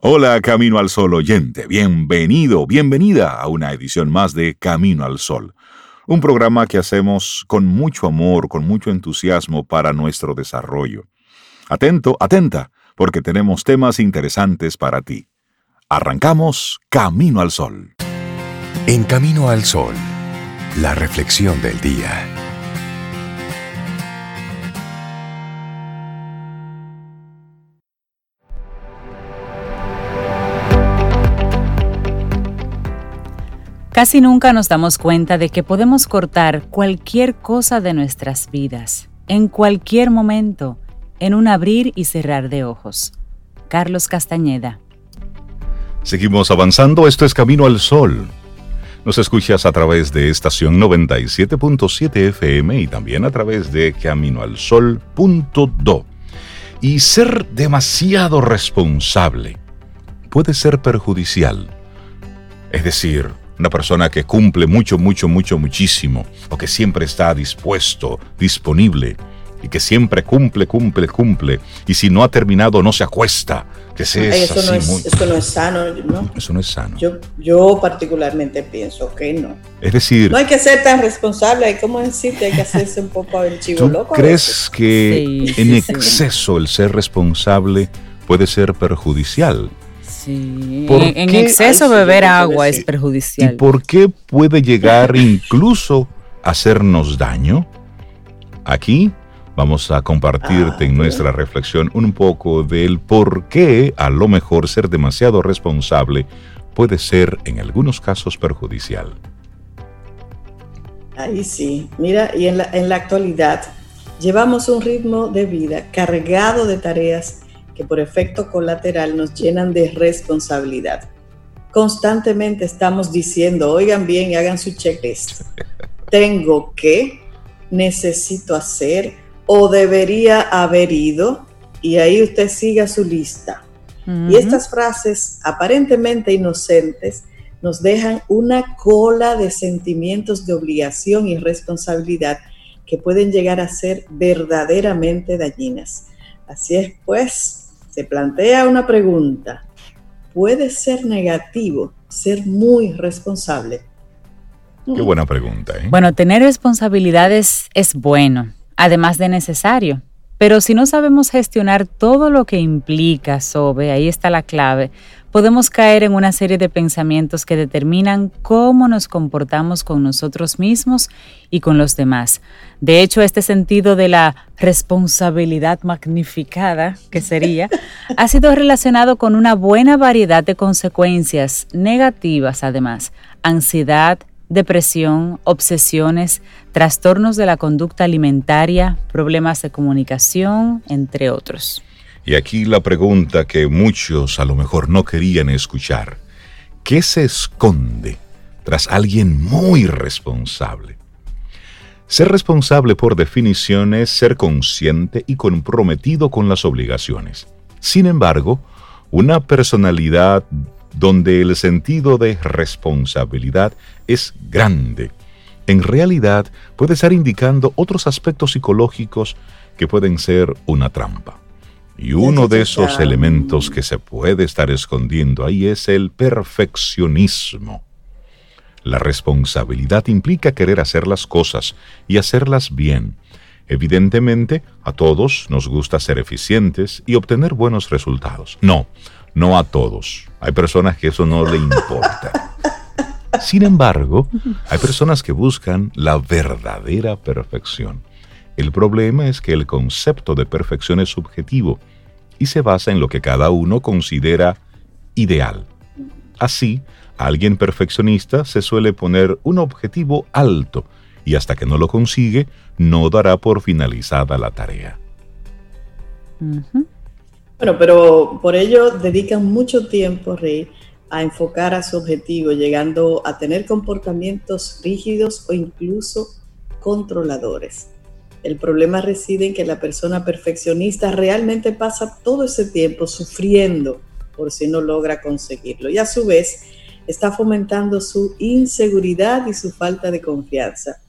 Hola Camino al Sol oyente, bienvenido, bienvenida a una edición más de Camino al Sol, un programa que hacemos con mucho amor, con mucho entusiasmo para nuestro desarrollo. Atento, atenta, porque tenemos temas interesantes para ti. Arrancamos Camino al Sol. En Camino al Sol, la reflexión del día. Casi nunca nos damos cuenta de que podemos cortar cualquier cosa de nuestras vidas, en cualquier momento, en un abrir y cerrar de ojos. Carlos Castañeda. Seguimos avanzando, esto es Camino al Sol. Nos escuchas a través de estación 97.7 FM y también a través de caminoalsol.do. Y ser demasiado responsable puede ser perjudicial. Es decir, una persona que cumple mucho, mucho, mucho, muchísimo, o que siempre está dispuesto, disponible, y que siempre cumple, cumple, cumple, y si no ha terminado no se acuesta. Que se es eso, no es, eso no es sano, ¿no? Eso no es sano. Yo, yo particularmente pienso que no. Es decir... No hay que ser tan responsable, hay como decirte, hay que hacerse un poco el chivo ¿tú ¿Crees que en exceso el ser responsable puede ser perjudicial? En, exceso beber agua es perjudicial. ¿Y por qué puede llegar incluso a hacernos daño? Aquí vamos a compartirte en ah, nuestra reflexión un poco del por qué a lo mejor ser demasiado responsable puede ser en algunos casos perjudicial. Ahí sí, mira, y en la, en la actualidad llevamos un ritmo de vida cargado de tareas que por efecto colateral nos llenan de responsabilidad. Constantemente estamos diciendo, oigan bien y hagan su checklist. Tengo que, necesito hacer o debería haber ido y ahí usted siga su lista. Y estas frases aparentemente inocentes nos dejan una cola de sentimientos de obligación y responsabilidad que pueden llegar a ser verdaderamente dañinas. Así es, pues, se plantea una pregunta. ¿Puede ser negativo ser muy responsable? Qué buena pregunta. ¿eh? Bueno, tener responsabilidades es bueno, además de necesario. Pero si no sabemos gestionar todo lo que implica sobre, ahí está la clave, podemos caer en una serie de pensamientos que determinan cómo nos comportamos con nosotros mismos y con los demás. De hecho, este sentido de la responsabilidad magnificada, que sería, ha sido relacionado con una buena variedad de consecuencias negativas, además, ansiedad, depresión, obsesiones, trastornos de la conducta alimentaria, problemas de comunicación, entre otros. Y aquí la pregunta que muchos a lo mejor no querían escuchar. ¿Qué se esconde tras alguien muy responsable? Ser responsable por definición es ser consciente y comprometido con las obligaciones. Sin embargo, una personalidad donde el sentido de responsabilidad es grande, en realidad puede estar indicando otros aspectos psicológicos que pueden ser una trampa. Y uno de esos elementos que se puede estar escondiendo ahí es el perfeccionismo. La responsabilidad implica querer hacer las cosas y hacerlas bien. Evidentemente, a todos nos gusta ser eficientes y obtener buenos resultados. No, no a todos. Hay personas que eso no le importa. Sin embargo, hay personas que buscan la verdadera perfección. El problema es que el concepto de perfección es subjetivo y se basa en lo que cada uno considera ideal. Así, alguien perfeccionista se suele poner un objetivo alto y hasta que no lo consigue, no dará por finalizada la tarea. Bueno, pero por ello dedican mucho tiempo, Rey, a enfocar a su objetivo, llegando a tener comportamientos rígidos o incluso controladores. El problema reside en que la persona perfeccionista realmente pasa todo ese tiempo sufriendo por si no logra conseguirlo y a su vez está fomentando su inseguridad y su falta de confianza,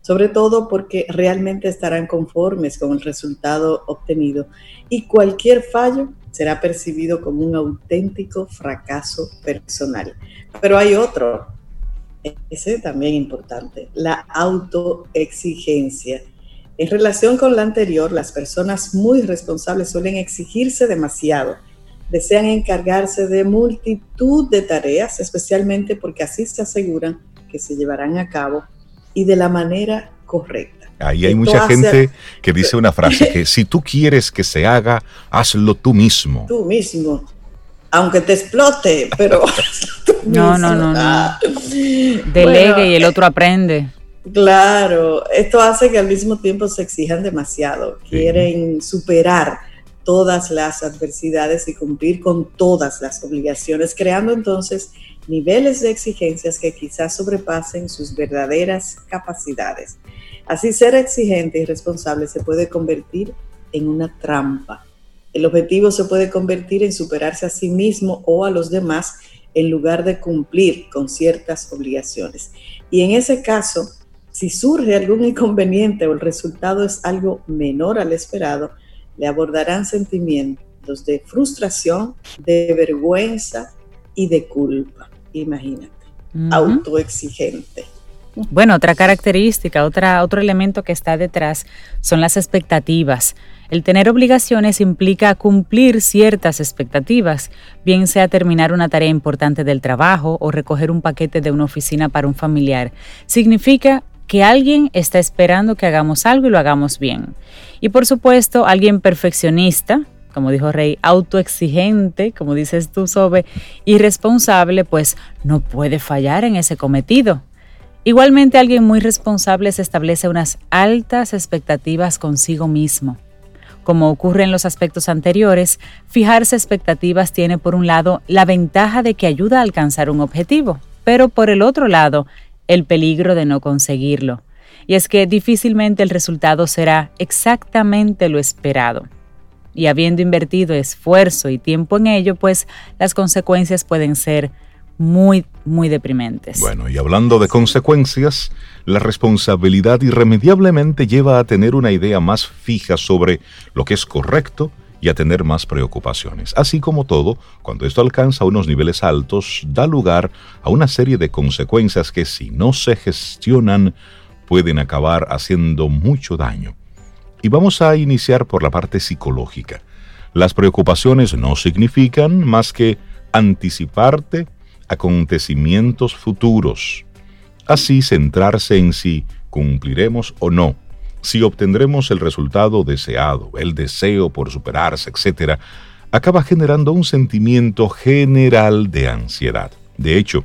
sobre todo porque realmente estarán conformes con el resultado obtenido y cualquier fallo será percibido como un auténtico fracaso personal. Pero hay otro, ese también importante, la autoexigencia. En relación con la anterior, las personas muy responsables suelen exigirse demasiado. Desean encargarse de multitud de tareas, especialmente porque así se aseguran que se llevarán a cabo y de la manera correcta. Ahí hay mucha gente que dice una frase que si tú quieres que se haga, hazlo tú mismo. Tú mismo. Aunque te explote, pero no, no, no, no. Ah. Delegue y el otro aprende. Claro, esto hace que al mismo tiempo se exijan demasiado, quieren superar todas las adversidades y cumplir con todas las obligaciones, creando entonces niveles de exigencias que quizás sobrepasen sus verdaderas capacidades. Así ser exigente y responsable se puede convertir en una trampa. El objetivo se puede convertir en superarse a sí mismo o a los demás en lugar de cumplir con ciertas obligaciones. Y en ese caso, si surge algún inconveniente o el resultado es algo menor al esperado, le abordarán sentimientos de frustración, de vergüenza y de culpa. Imagínate, autoexigente. Bueno, otra característica, otra, otro elemento que está detrás son las expectativas. El tener obligaciones implica cumplir ciertas expectativas, bien sea terminar una tarea importante del trabajo o recoger un paquete de una oficina para un familiar. Significa que alguien está esperando que hagamos algo y lo hagamos bien. Y por supuesto, alguien perfeccionista, como dijo Rey, autoexigente, como dices tú, Sobe, irresponsable, pues no puede fallar en ese cometido. Igualmente, alguien muy responsable se establece unas altas expectativas consigo mismo. Como ocurre en los aspectos anteriores, fijarse expectativas tiene por un lado la ventaja de que ayuda a alcanzar un objetivo, pero por el otro lado, el peligro de no conseguirlo. Y es que difícilmente el resultado será exactamente lo esperado. Y habiendo invertido esfuerzo y tiempo en ello, pues las consecuencias pueden ser muy, muy deprimentes. Bueno, y hablando de consecuencias, la responsabilidad irremediablemente lleva a tener una idea más fija sobre lo que es correcto y a tener más preocupaciones. Así como todo, cuando esto alcanza unos niveles altos, da lugar a una serie de consecuencias que si no se gestionan pueden acabar haciendo mucho daño. Y vamos a iniciar por la parte psicológica. Las preocupaciones no significan más que anticiparte acontecimientos futuros. Así centrarse en si cumpliremos o no si obtendremos el resultado deseado, el deseo por superarse, etc., acaba generando un sentimiento general de ansiedad. De hecho,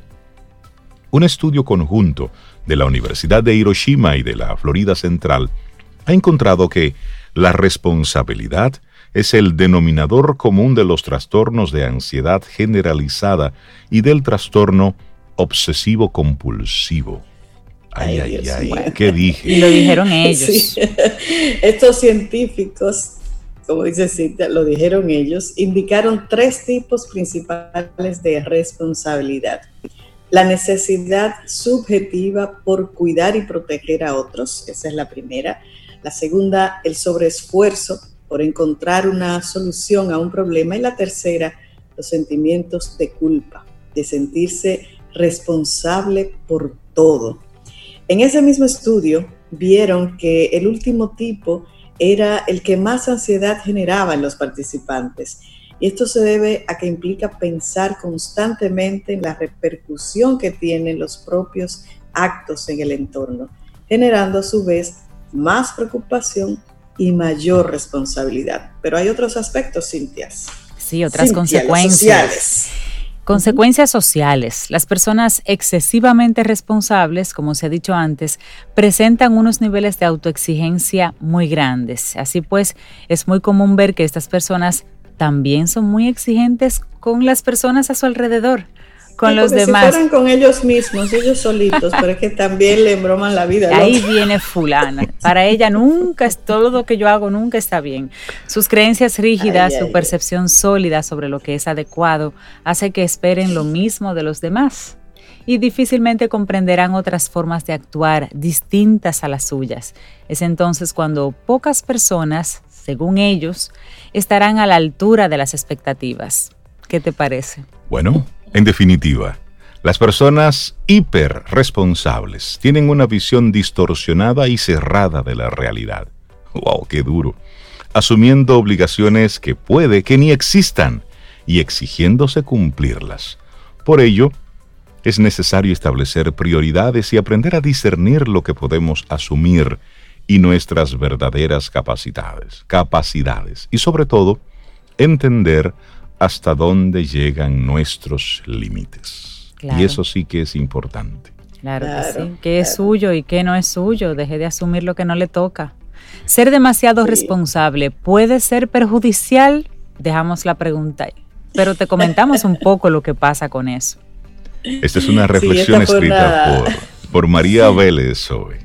un estudio conjunto de la Universidad de Hiroshima y de la Florida Central ha encontrado que la responsabilidad es el denominador común de los trastornos de ansiedad generalizada y del trastorno obsesivo compulsivo. Ay, ay, ay, ¿qué dije? Y lo dijeron ellos. Estos científicos, como dice Cita, lo dijeron ellos, indicaron tres tipos principales de responsabilidad. La necesidad subjetiva por cuidar y proteger a otros, esa es la primera. La segunda, el sobreesfuerzo por encontrar una solución a un problema. Y la tercera, los sentimientos de culpa, de sentirse responsable por todo. En ese mismo estudio vieron que el último tipo era el que más ansiedad generaba en los participantes. Y esto se debe a que implica pensar constantemente en la repercusión que tienen los propios actos en el entorno, generando a su vez más preocupación y mayor responsabilidad. Pero hay otros aspectos, Cintia. Sí, otras consecuencias. Consecuencias sociales. Las personas excesivamente responsables, como se ha dicho antes, presentan unos niveles de autoexigencia muy grandes. Así pues, es muy común ver que estas personas también son muy exigentes con las personas a su alrededor con los demás. Si fueran con ellos mismos, ellos solitos, pero es que también le embroman la vida. Ahí viene fulana. Para ella nunca es todo lo que yo hago, nunca está bien. Sus creencias rígidas, su percepción sólida sobre lo que es adecuado, hace que esperen lo mismo de los demás y difícilmente comprenderán otras formas de actuar distintas a las suyas. Es entonces cuando pocas personas según ellos, estarán a la altura de las expectativas. ¿Qué te parece? Bueno, en definitiva, las personas hiperresponsables tienen una visión distorsionada y cerrada de la realidad. ¡Wow, qué duro! Asumiendo obligaciones que puede que ni existan y exigiéndose cumplirlas. Por ello, es necesario establecer prioridades y aprender a discernir lo que podemos asumir y nuestras verdaderas capacidades, capacidades y sobre todo entender hasta dónde llegan nuestros límites. Y eso sí que es importante. Claro, que sí. ¿Qué es suyo y qué no es suyo? Deje de asumir lo que no le toca. Ser demasiado responsable puede ser perjudicial. Dejamos la pregunta ahí. Pero te comentamos un poco lo que pasa con eso. Esta es una reflexión escrita por, María Vélez hoy.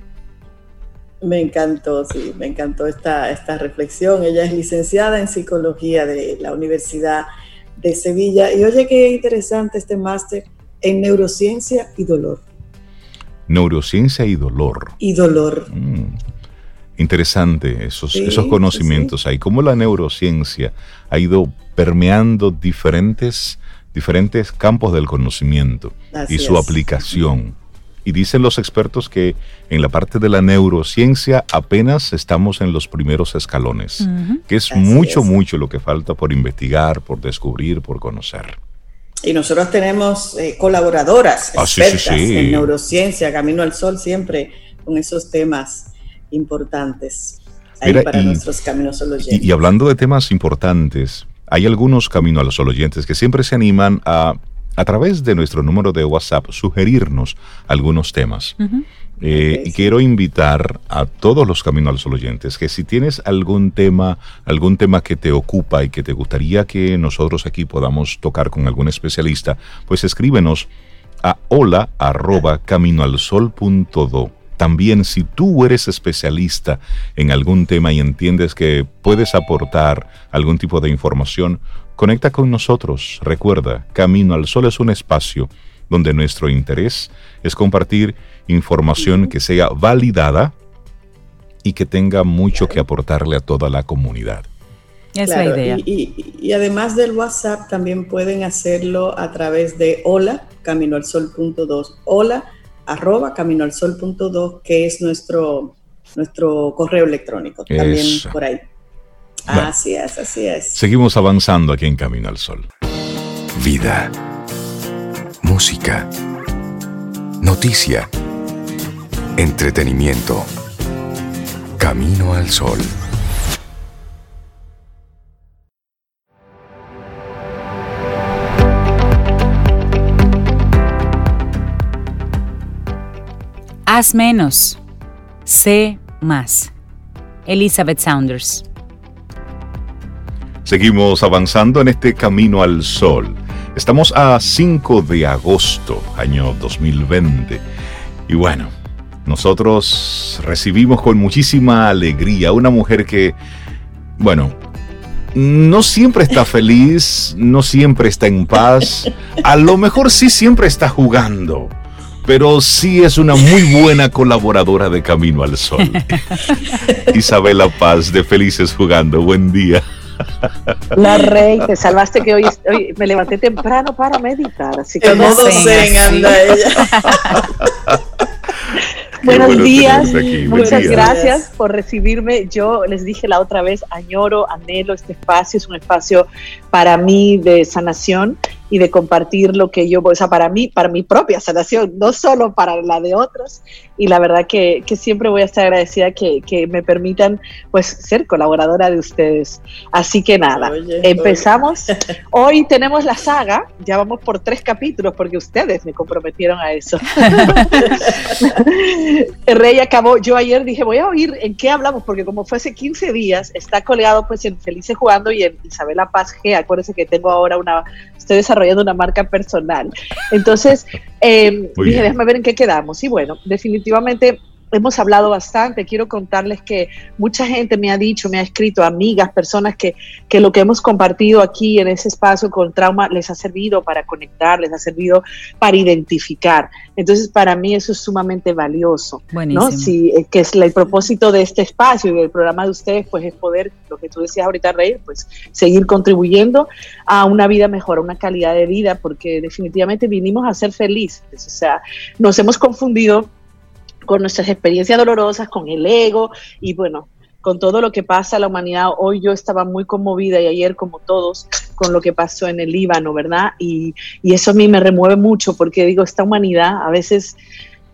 Me encantó, sí, me encantó esta, esta reflexión. Ella es licenciada en psicología de la Universidad de Sevilla. Y oye, qué interesante este máster en neurociencia y dolor. Neurociencia y dolor. Y dolor. Mm, interesante esos, esos conocimientos ahí. Cómo la neurociencia ha ido permeando diferentes diferentes campos del conocimiento y su aplicación. Y dicen los expertos que en la parte de la neurociencia apenas estamos en los primeros escalones, que es mucho, mucho lo que falta por investigar, por descubrir, por conocer. Y nosotros tenemos eh, colaboradoras ah, expertas en neurociencia, Camino al Sol, siempre con esos temas importantes ahí para nuestros caminos y, y hablando de temas importantes, hay algunos Camino a los oyentes que siempre se animan a, a través de nuestro número de WhatsApp, sugerirnos algunos temas. Eh, y quiero invitar a todos los Camino a los oyentes que si tienes algún tema, algún tema que te ocupa y que te gustaría que nosotros aquí podamos tocar con algún especialista, pues escríbenos a hola arroba caminoalsol.do también si tú eres especialista en algún tema y entiendes que puedes aportar algún tipo de información, conecta con nosotros. Recuerda, Camino al Sol es un espacio donde nuestro interés es compartir información que sea validada y que tenga mucho que aportarle a toda la comunidad. Es la idea. Y, además del WhatsApp, también pueden hacerlo a través de hola, caminoalsol.2. Hola, arroba caminoalsol.do, que es nuestro, nuestro correo electrónico, también por ahí. así es, así es. Seguimos avanzando aquí en Camino al Sol. Vida, música, noticia, entretenimiento. Camino al Sol. Haz menos, sé más. Elizabeth Saunders. Seguimos avanzando en este camino al sol. Estamos a 5 de agosto, año 2020. Y bueno, nosotros recibimos con muchísima alegría una mujer que, bueno, no siempre está feliz, no siempre está en paz, a lo mejor sí siempre está jugando pero sí es una muy buena colaboradora de Camino al Sol. Isabela Paz de Felices Jugando, buen día. La rey, te salvaste que hoy, me levanté temprano para meditar. Así que modo zen anda ella. Buenos días, muchas gracias por recibirme. Yo les dije la otra vez, añoro, anhelo este espacio, es un espacio para mí de sanación y de compartir lo que yo, o sea, para mí, para mi propia sanación, no solo para la de otros. Y la verdad que, que siempre voy a estar agradecida que, que, me permitan pues ser colaboradora de ustedes. Así que nada, empezamos. Hoy tenemos la saga, ya vamos por tres capítulos porque ustedes me comprometieron a eso. Rey acabó, yo ayer dije, voy a oír en qué hablamos, porque como fue hace 15 días, está colgado pues en Felices Jugando y en Isabela Paz G, acuérdense que tengo ahora una estoy desarrollando una marca personal. Entonces, eh, dije, déjame ver en qué quedamos. Y bueno, definitivamente hemos hablado bastante. Quiero contarles que mucha gente me ha dicho, me ha escrito, amigas, personas que, que lo que hemos compartido aquí en ese espacio con trauma les ha servido para conectar, les ha servido para identificar. Entonces, para mí eso es sumamente valioso. ¿no? Si, eh, que es el propósito de este espacio y del programa de ustedes, pues es poder, lo que tú decías ahorita, Rey, pues seguir contribuyendo a una vida mejor, a una calidad de vida, porque definitivamente vinimos a ser felices. O sea, nos hemos confundido con nuestras experiencias dolorosas, con el ego y bueno, con todo lo que pasa a la humanidad. Hoy yo estaba muy conmovida y ayer como todos con lo que pasó en el Líbano, ¿verdad? Y, y eso a mí me remueve mucho porque digo, esta humanidad a veces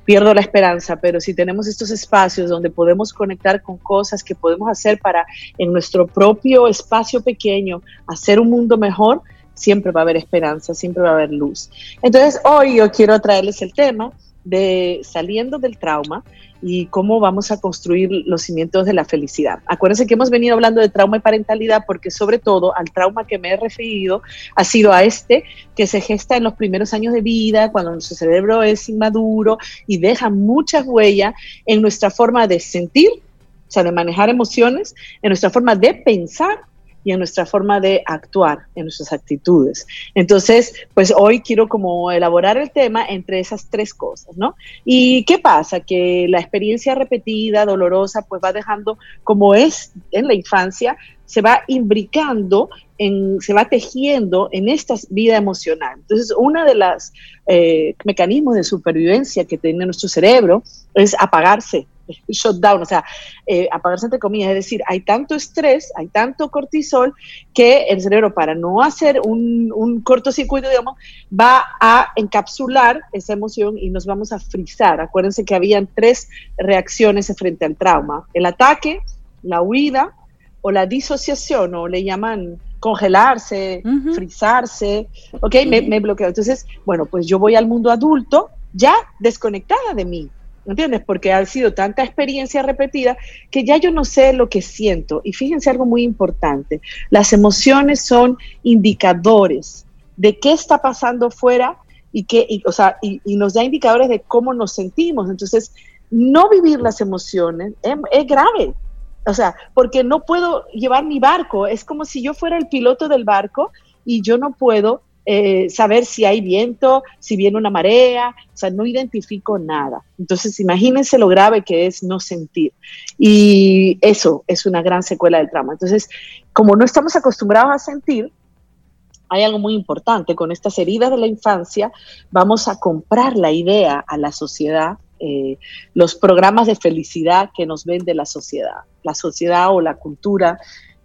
pierdo la esperanza, pero si tenemos estos espacios donde podemos conectar con cosas que podemos hacer para en nuestro propio espacio pequeño hacer un mundo mejor, siempre va a haber esperanza, siempre va a haber luz. Entonces hoy yo quiero traerles el tema de saliendo del trauma y cómo vamos a construir los cimientos de la felicidad. Acuérdense que hemos venido hablando de trauma y parentalidad porque sobre todo al trauma que me he referido ha sido a este que se gesta en los primeros años de vida, cuando nuestro cerebro es inmaduro y deja muchas huellas en nuestra forma de sentir, o sea, de manejar emociones, en nuestra forma de pensar y en nuestra forma de actuar, en nuestras actitudes. Entonces, pues hoy quiero como elaborar el tema entre esas tres cosas, ¿no? ¿Y qué pasa? Que la experiencia repetida, dolorosa, pues va dejando como es en la infancia, se va imbricando, en, se va tejiendo en esta vida emocional. Entonces, uno de los eh, mecanismos de supervivencia que tiene nuestro cerebro es apagarse, shutdown, o sea, eh, apagarse entre comillas, es decir, hay tanto estrés, hay tanto cortisol que el cerebro para no hacer un, un cortocircuito, digamos, va a encapsular esa emoción y nos vamos a frizar. Acuérdense que habían tres reacciones frente al trauma, el ataque, la huida o la disociación, o le llaman congelarse, frizarse, ok, me, me bloqueo. Entonces, bueno, pues yo voy al mundo adulto ya desconectada de mí, ¿entiendes? Porque ha sido tanta experiencia repetida que ya yo no sé lo que siento. Y fíjense algo muy importante, las emociones son indicadores de qué está pasando fuera y, que, o sea, y, nos da indicadores de cómo nos sentimos. Entonces, no vivir las emociones es, es grave. O sea, porque no puedo llevar mi barco. Es como si yo fuera el piloto del barco y yo no puedo eh, saber si hay viento, si viene una marea, o sea, no identifico nada. Entonces, imagínense lo grave que es no sentir. Y eso es una gran secuela del trauma. Entonces, como no estamos acostumbrados a sentir, hay algo muy importante. Con estas heridas de la infancia, vamos a comprar la idea a la sociedad eh, los programas de felicidad que nos vende la sociedad, la sociedad o la cultura,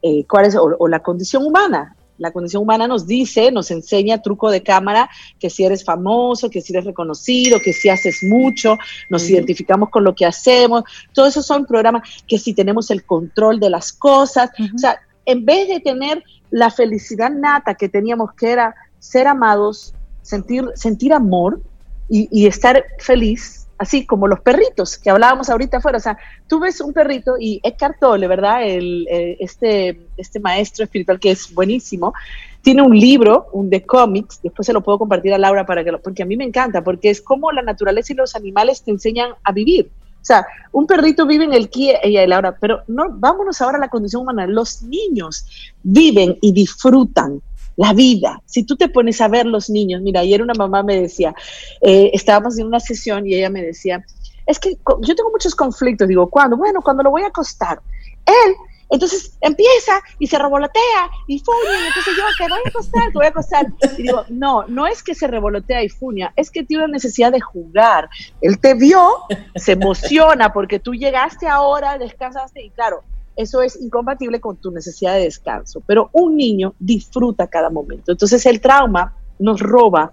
eh, cuál es, o, la condición humana. La condición humana nos dice, nos enseña truco de cámara, que si eres famoso, que si eres reconocido, que si haces mucho, nos identificamos con lo que hacemos. Todos esos son programas que si tenemos el control de las cosas. O sea, en vez de tener la felicidad nata que teníamos, que era ser amados, sentir, sentir amor y, y estar feliz, así como los perritos que hablábamos ahorita afuera. O sea, tú ves un perrito y Eckhart Tolle, ¿verdad? El, eh, este, este maestro espiritual que es buenísimo, tiene un libro, un de cómics, después se lo puedo compartir a Laura para que lo, porque a mí me encanta, porque es como la naturaleza y los animales te enseñan a vivir. O sea, un perrito vive en el Kia y Laura, pero no, vámonos ahora a la condición humana. Los niños viven y disfrutan la vida. Si tú te pones a ver los niños, mira, ayer una mamá me decía, eh, estábamos en una sesión y ella me decía, es que yo tengo muchos conflictos. Digo, ¿cuándo? Bueno, cuando lo voy a acostar. Él, entonces empieza y se revolotea y fuña, y entonces yo, que voy a acostar, te voy a acostar. Y digo, no, no es que se revolotea y fuña, es que tiene una necesidad de jugar. Él te vio, se emociona porque tú llegaste ahora, descansaste y claro, eso es incompatible con tu necesidad de descanso. Pero un niño disfruta cada momento. Entonces el trauma nos roba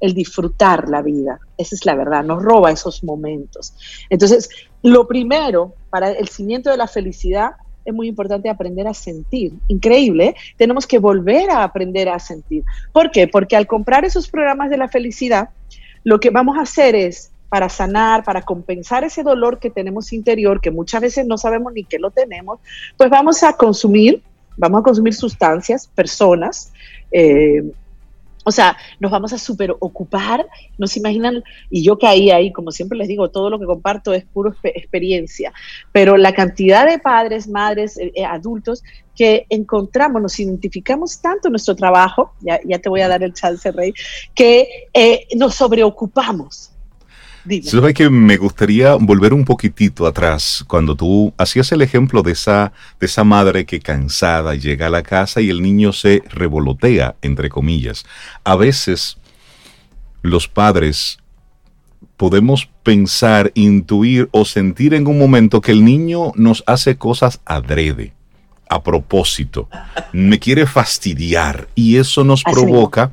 el disfrutar la vida. Esa es la verdad, nos roba esos momentos. Entonces, lo primero para el cimiento de la felicidad es muy importante aprender a sentir. Increíble, ¿eh? tenemos que volver a aprender a sentir. ¿Por qué? Porque al comprar esos programas de la felicidad, lo que vamos a hacer es para sanar, para compensar ese dolor que tenemos interior, que muchas veces no sabemos ni que lo tenemos, pues vamos a consumir, vamos a consumir sustancias, personas, eh, O sea, nos vamos a super ocupar, no se imaginan, y yo caí ahí, como siempre les digo, todo lo que comparto es puro experiencia, pero la cantidad de padres, madres, eh, eh, adultos que encontramos, nos identificamos tanto en nuestro trabajo, ya, te voy a dar el chance, Rey, que nos sobreocupamos Sabes que me gustaría volver un poquitito atrás, cuando tú hacías el ejemplo de esa, de esa madre que cansada llega a la casa y el niño se revolotea, entre comillas. A veces los padres podemos pensar, intuir o sentir en un momento que el niño nos hace cosas adrede, a propósito, me quiere fastidiar y eso nos provoca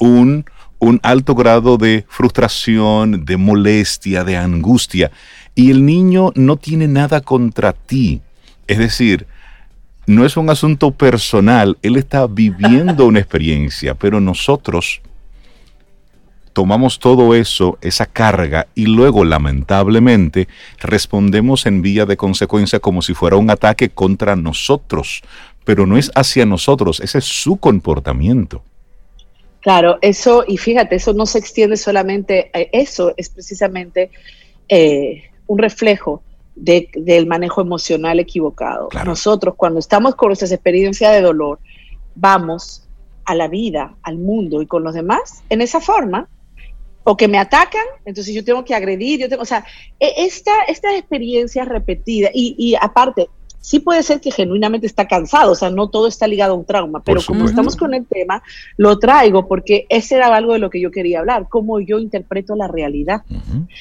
un un alto grado de frustración, de molestia, de angustia, y el niño no tiene nada contra ti. Es decir, no es un asunto personal, él está viviendo una experiencia, pero nosotros tomamos todo eso, esa carga, y luego lamentablemente respondemos en vía de consecuencia como si fuera un ataque contra nosotros, pero no es hacia nosotros, ese es su comportamiento. Claro, eso, y fíjate, eso no se extiende solamente, a eso es precisamente eh, un reflejo del manejo emocional equivocado. Nosotros, cuando estamos con nuestras experiencias de dolor, vamos a la vida, al mundo y con los demás en esa forma, o que me atacan, entonces yo tengo que agredir, yo tengo, o sea, e, esta, estas experiencias repetidas, y, y aparte, sí puede ser que genuinamente está cansado, o sea, no todo está ligado a un trauma, pero como estamos con el tema, lo traigo porque ese era algo de lo que yo quería hablar, cómo yo interpreto la realidad.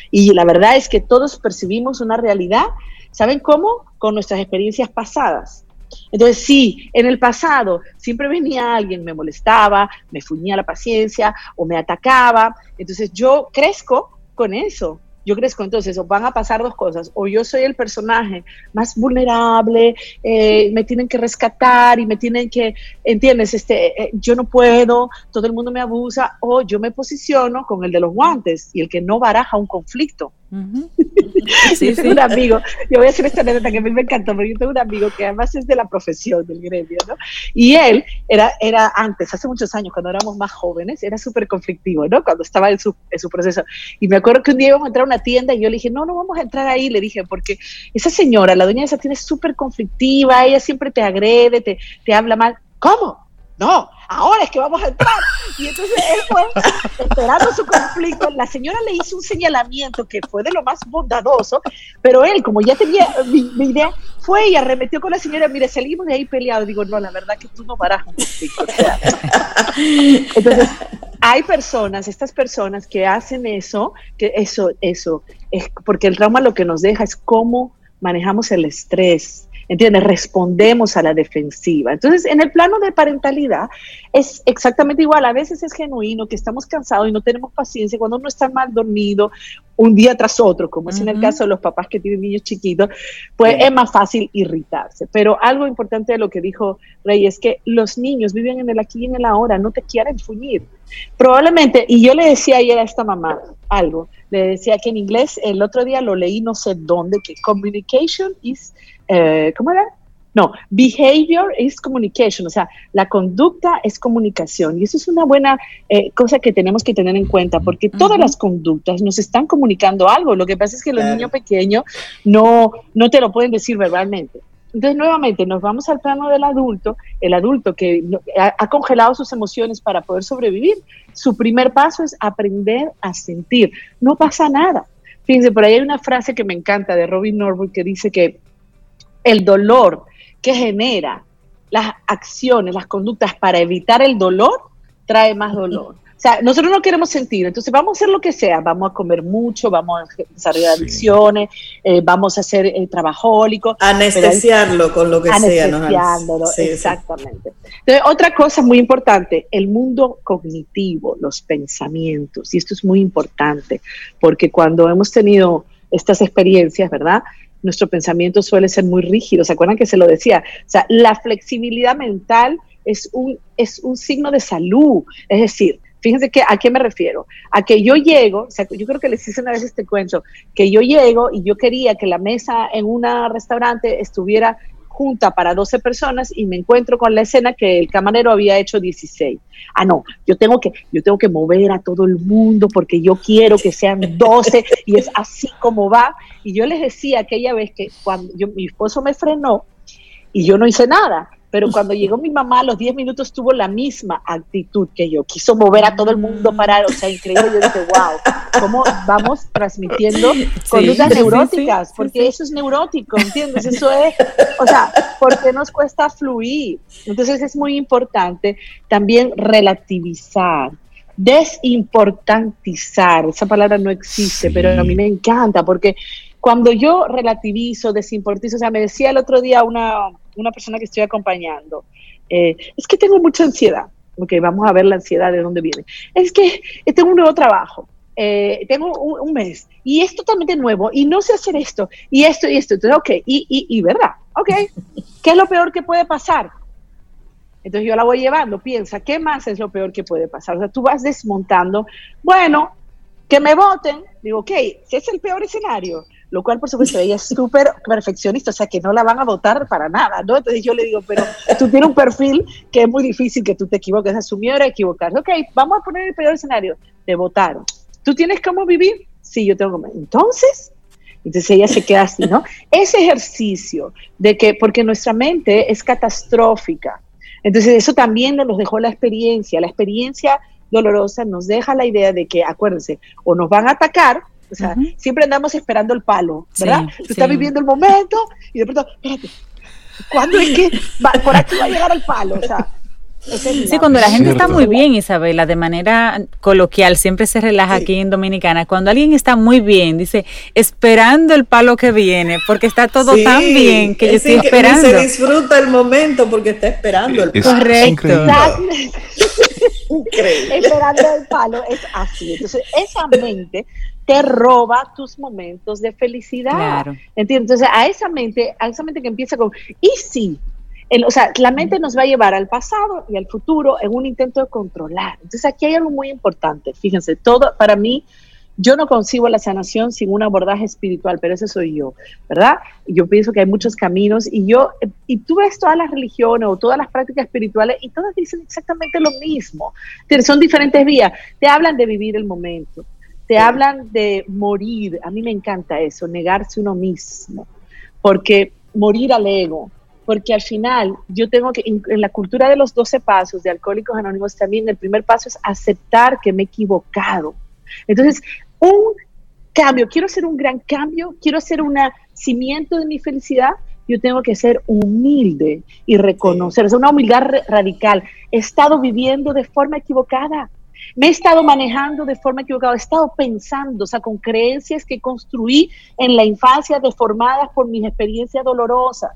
Y la verdad es que todos percibimos una realidad, ¿saben cómo? Con nuestras experiencias pasadas. Entonces, sí, en el pasado siempre venía alguien, me molestaba, me fuñía la paciencia o me atacaba. Entonces, yo crezco con eso yo crezco. Entonces, van a pasar dos cosas. O yo soy el personaje más vulnerable, eh, me tienen que rescatar y me tienen que, ¿entiendes? Este, eh, yo no puedo, todo el mundo me abusa. O yo me posiciono con el de los guantes y el que no baraja un conflicto. Yo tengo un amigo, yo voy a hacer esta anécdota que a mí me encantó, porque yo tengo un amigo que además es de la profesión, del gremio, ¿no? Y él era, era antes, hace muchos años, cuando éramos más jóvenes, era súper conflictivo, ¿no? Cuando estaba en su, en su proceso. Y me acuerdo que un día íbamos a entrar a una tienda y yo le dije, no, no vamos a entrar ahahí, le dije, porque esa señora, la dueña de esa tienda es súper conflictiva, ella siempre te agrede, te, te habla mal. ¿Cómo? No, ahora es que vamos a entrar. Y entonces él fue esperando su conflicto. La señora le hizo un señalamiento que fue de lo más bondadoso, pero él, como ya tenía mi, idea, fue y arremetió con la señora. Mire, salimos de ahí peleados. Digo, no, la verdad que tú no paras un conflicto. entonces, hay personas, estas personas que hacen eso, que eso, eso, es porque el trauma lo que nos deja es cómo manejamos el estrés, ¿entiendes? Respondemos a la defensiva. Entonces, en el plano de parentalidad es exactamente igual. A veces es genuino que estamos cansados y no tenemos paciencia cuando uno está mal dormido un día tras otro, como es en el caso de los papás que tienen niños chiquitos, pues es más fácil irritarse. Pero algo importante de lo que dijo Rey es que los niños viven en el aquí y en el ahora, no te quieren fuñir. Probablemente, y yo le decía ayer a esta mamá algo, le decía que en inglés, el otro día lo leí no sé dónde, que communication is eh, ¿cómo era? No, behavior is communication, o sea, la conducta es comunicación. Y eso es una buena eh, cosa que tenemos que tener en cuenta, porque todas las conductas nos están comunicando algo. Lo que pasa es que los niños pequeños no, no te lo pueden decir verbalmente. Entonces, nuevamente, nos vamos al plano del adulto, el adulto que ha, congelado sus emociones para poder sobrevivir. Su primer paso es aprender a sentir. No pasa nada. Fíjense, por ahí hay una frase que me encanta de Robin Norwood que dice que el dolor que genera las acciones, las conductas para evitar el dolor, trae más dolor. O sea, nosotros no queremos sentir, entonces vamos a hacer lo que sea, vamos a comer mucho, vamos a desarrollar adicciones, eh, vamos a ser eh, trabajólicos. Anestesiarlo con lo que sea. Anestesiándolo, exactamente. Entonces, otra cosa muy importante, el mundo cognitivo, los pensamientos, y esto es muy importante, porque cuando hemos tenido estas experiencias, ¿verdad? Nuestro pensamiento suele ser muy rígido. ¿Se acuerdan que se lo decía? O sea, la flexibilidad mental es un, es un signo de salud. Es decir, fíjense que, a qué me refiero. A que yo llego, o sea, yo creo que les hice una vez este cuento, que yo llego y yo quería que la mesa en un restaurante estuviera junta para 12 personas y me encuentro con la escena que el camarero había hecho 16. Ah, no, yo tengo que, yo tengo que mover a todo el mundo porque yo quiero que sean 12 y es así como va. Y yo les decía aquella vez que cuando yo, mi esposo me frenó y yo no hice nada, pero cuando llegó mi mamá a los 10 minutos tuvo la misma actitud que yo, quiso mover a todo el mundo para, o sea, increíble, yo dije, wow, ¿cómo vamos transmitiendo conductas neuróticas? porque eso es neurótico, ¿entiendes? Eso es, o sea, ¿por qué nos cuesta fluir? Entonces es muy importante también relativizar, desimportantizar, esa palabra no existe, pero a mí me encanta porque cuando yo relativizo, desimportizo, o sea, me decía el otro día una una persona que estoy acompañando, eh, es que tengo mucha ansiedad. Ok, vamos a ver la ansiedad de dónde viene. Es que tengo un nuevo trabajo, eh, tengo un, mes y es totalmente nuevo y no sé hacer esto y esto y esto. Entonces, ok, y, y, y verdad, ok, ¿qué es lo peor que puede pasar? Entonces yo la voy llevando, piensa, ¿qué más es lo peor que puede pasar? O sea, tú vas desmontando, bueno, que me voten, digo, ok, si es el peor escenario, lo cual por supuesto ella es súper perfeccionista, o sea que no la van a votar para nada, ¿no? Entonces yo le digo, pero tú tienes un perfil que es muy difícil que tú te equivoques, asumió era equivocarse. Ok, vamos a poner el peor escenario, te votaron. ¿Tú tienes cómo vivir? Sí, yo tengo cómo. Entonces, entonces ella se queda así, ¿no? Ese ejercicio de que, porque nuestra mente es catastrófica, entonces eso también nos dejó la experiencia, la experiencia dolorosa nos deja la idea de que, acuérdense, o nos van a atacar o sea, siempre andamos esperando el palo, ¿verdad? Tú estás viviendo el momento y de pronto, espérate, ¿cuándo es que por aquí va a llegar el palo? O sea, Sí, cuando la gente está muy bien, Isabela, de manera coloquial, siempre se relaja aquí en Dominicana. Cuando alguien está muy bien, dice, esperando el palo que viene, porque está todo tan bien que yo estoy esperando. se disfruta el momento porque está esperando el palo. Correcto. Increíble. Esperando el palo es así. Entonces, esa mente te roba tus momentos de felicidad. ¿Entiendes? Entonces, a esa mente, a esa mente que empieza con, y sí, o sea, la mente nos va a llevar al pasado y al futuro en un intento de controlar. Entonces, aquí hay algo muy importante. Fíjense, todo, para mí, yo no concibo la sanación sin un abordaje espiritual, pero ese soy yo, ¿verdad? Yo pienso que hay muchos caminos y yo, y tú ves todas las religiones o todas las prácticas espirituales y todas dicen exactamente lo mismo. Son diferentes vías. Te hablan de vivir el momento, te hablan de morir, a mí me encanta eso, negarse uno mismo, porque morir al ego, porque al final yo tengo que, en la cultura de los 12 pasos de Alcohólicos Anónimos también, el primer paso es aceptar que me he equivocado. Entonces, un cambio, quiero hacer un gran cambio, quiero hacer un cimiento de mi felicidad, yo tengo que ser humilde y reconocer, es una humildad radical. He estado viviendo de forma equivocada, me he estado manejando de forma equivocada, he estado pensando, o sea, con creencias que construí en la infancia deformadas por mis experiencias dolorosas.